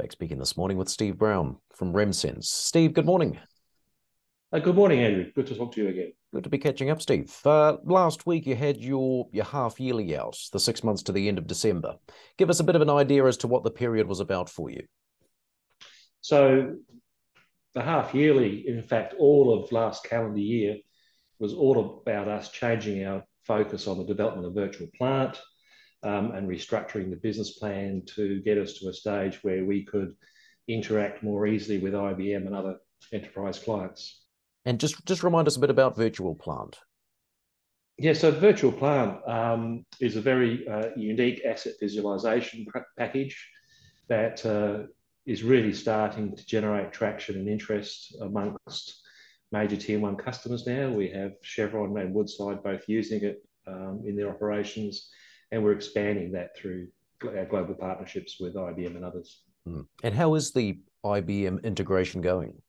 Back speaking this morning with Steve Brown from RemSense. Steve, good morning. Uh, good morning, Andrew. Good to talk to you again. Good to be catching up, Steve. Uh, last week you had your, your half yearly out, the six months to the end of December. Give us a bit of an idea as to what the period was about for you. So, the half yearly, in fact, all of last calendar year was all about us changing our focus on the development of virtual plant, and restructuring the business plan to get us to a stage where we could interact more easily with IBM and other enterprise clients. And just, just remind us a bit about Virtual Plant. Yeah, so Virtual Plant um, is a very uh, unique asset visualization package that uh, is really starting to generate traction and interest amongst major tier one customers now. We have Chevron and Woodside both using it um, in their operations and we're expanding that through our global partnerships with IBM and others. Mm. And how is the IBM integration going?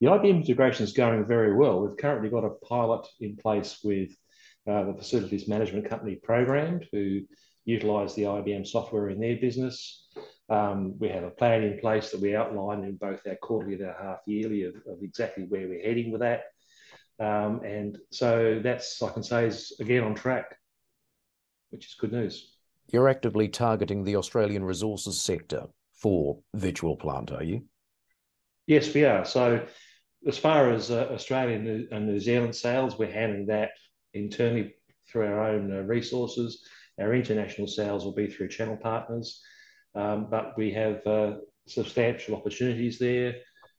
The IBM integration is going very well. We've currently got a pilot in place with uh, the facilities management company Programmed, who utilise the IBM software in their business. Um, we have a plan in place that we outline in both our quarterly and our half yearly of, of exactly where we're heading with that. Um, and so that's, I can say, is again on track which is good news. You're actively targeting the Australian resources sector for virtual plant, are you? Yes, we are. So, as far as uh, Australian and New Zealand sales, we're handling that internally through our own uh, resources. Our international sales will be through channel partners, um, but we have uh, substantial opportunities there.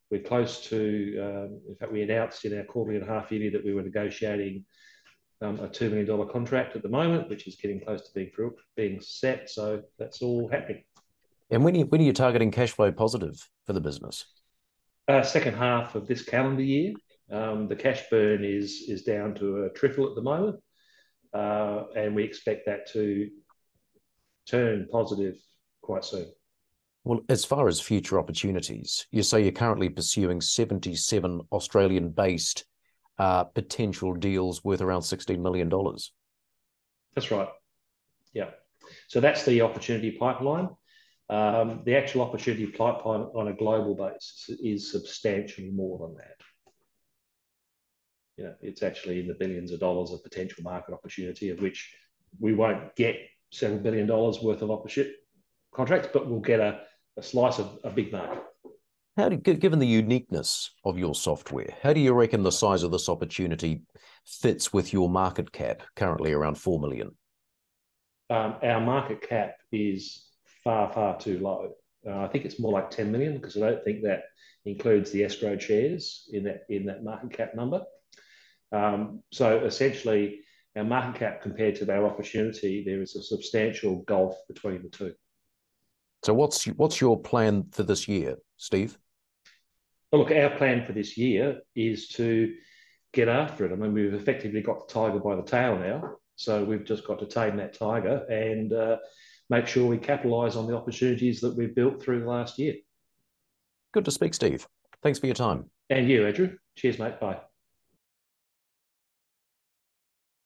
We're close to, um, in fact, we announced in our quarterly and half yearly that we were negotiating um, a $2 million contract at the moment, which is getting close to being, being set. So that's all happening. And when are, you, when are you targeting cash flow positive for the business? Uh, second half of this calendar year. Um, the cash burn is, is down to a trickle at the moment. Uh, and we expect that to turn positive quite soon. Well, as far as future opportunities, you say you're currently pursuing 77 Australian based uh, potential deals worth around $16 million. That's right. Yeah. So that's the opportunity pipeline. Um, the actual opportunity pipeline on a global basis is substantially more than that. You know, it's actually in the billions of dollars of potential market opportunity, of which we won't get several billion dollars worth of opportunity contracts, but we'll get a, a slice of a big market. How do, given the uniqueness of your software, how do you reckon the size of this opportunity fits with your market cap, currently around 4 million? Um, our market cap is far, far too low. Uh, I think it's more like 10 million because I don't think that includes the escrow shares in that in that market cap number. Um, so essentially, our market cap compared to our opportunity, there is a substantial gulf between the two. So what's what's your plan for this year, Steve? Well, look, our plan for this year is to get after it. I mean, we've effectively got the tiger by the tail now, so we've just got to tame that tiger and uh, make sure we capitalise on the opportunities that we've built through the last year. Good to speak, Steve. Thanks for your time. And you, Andrew. Cheers, mate. Bye.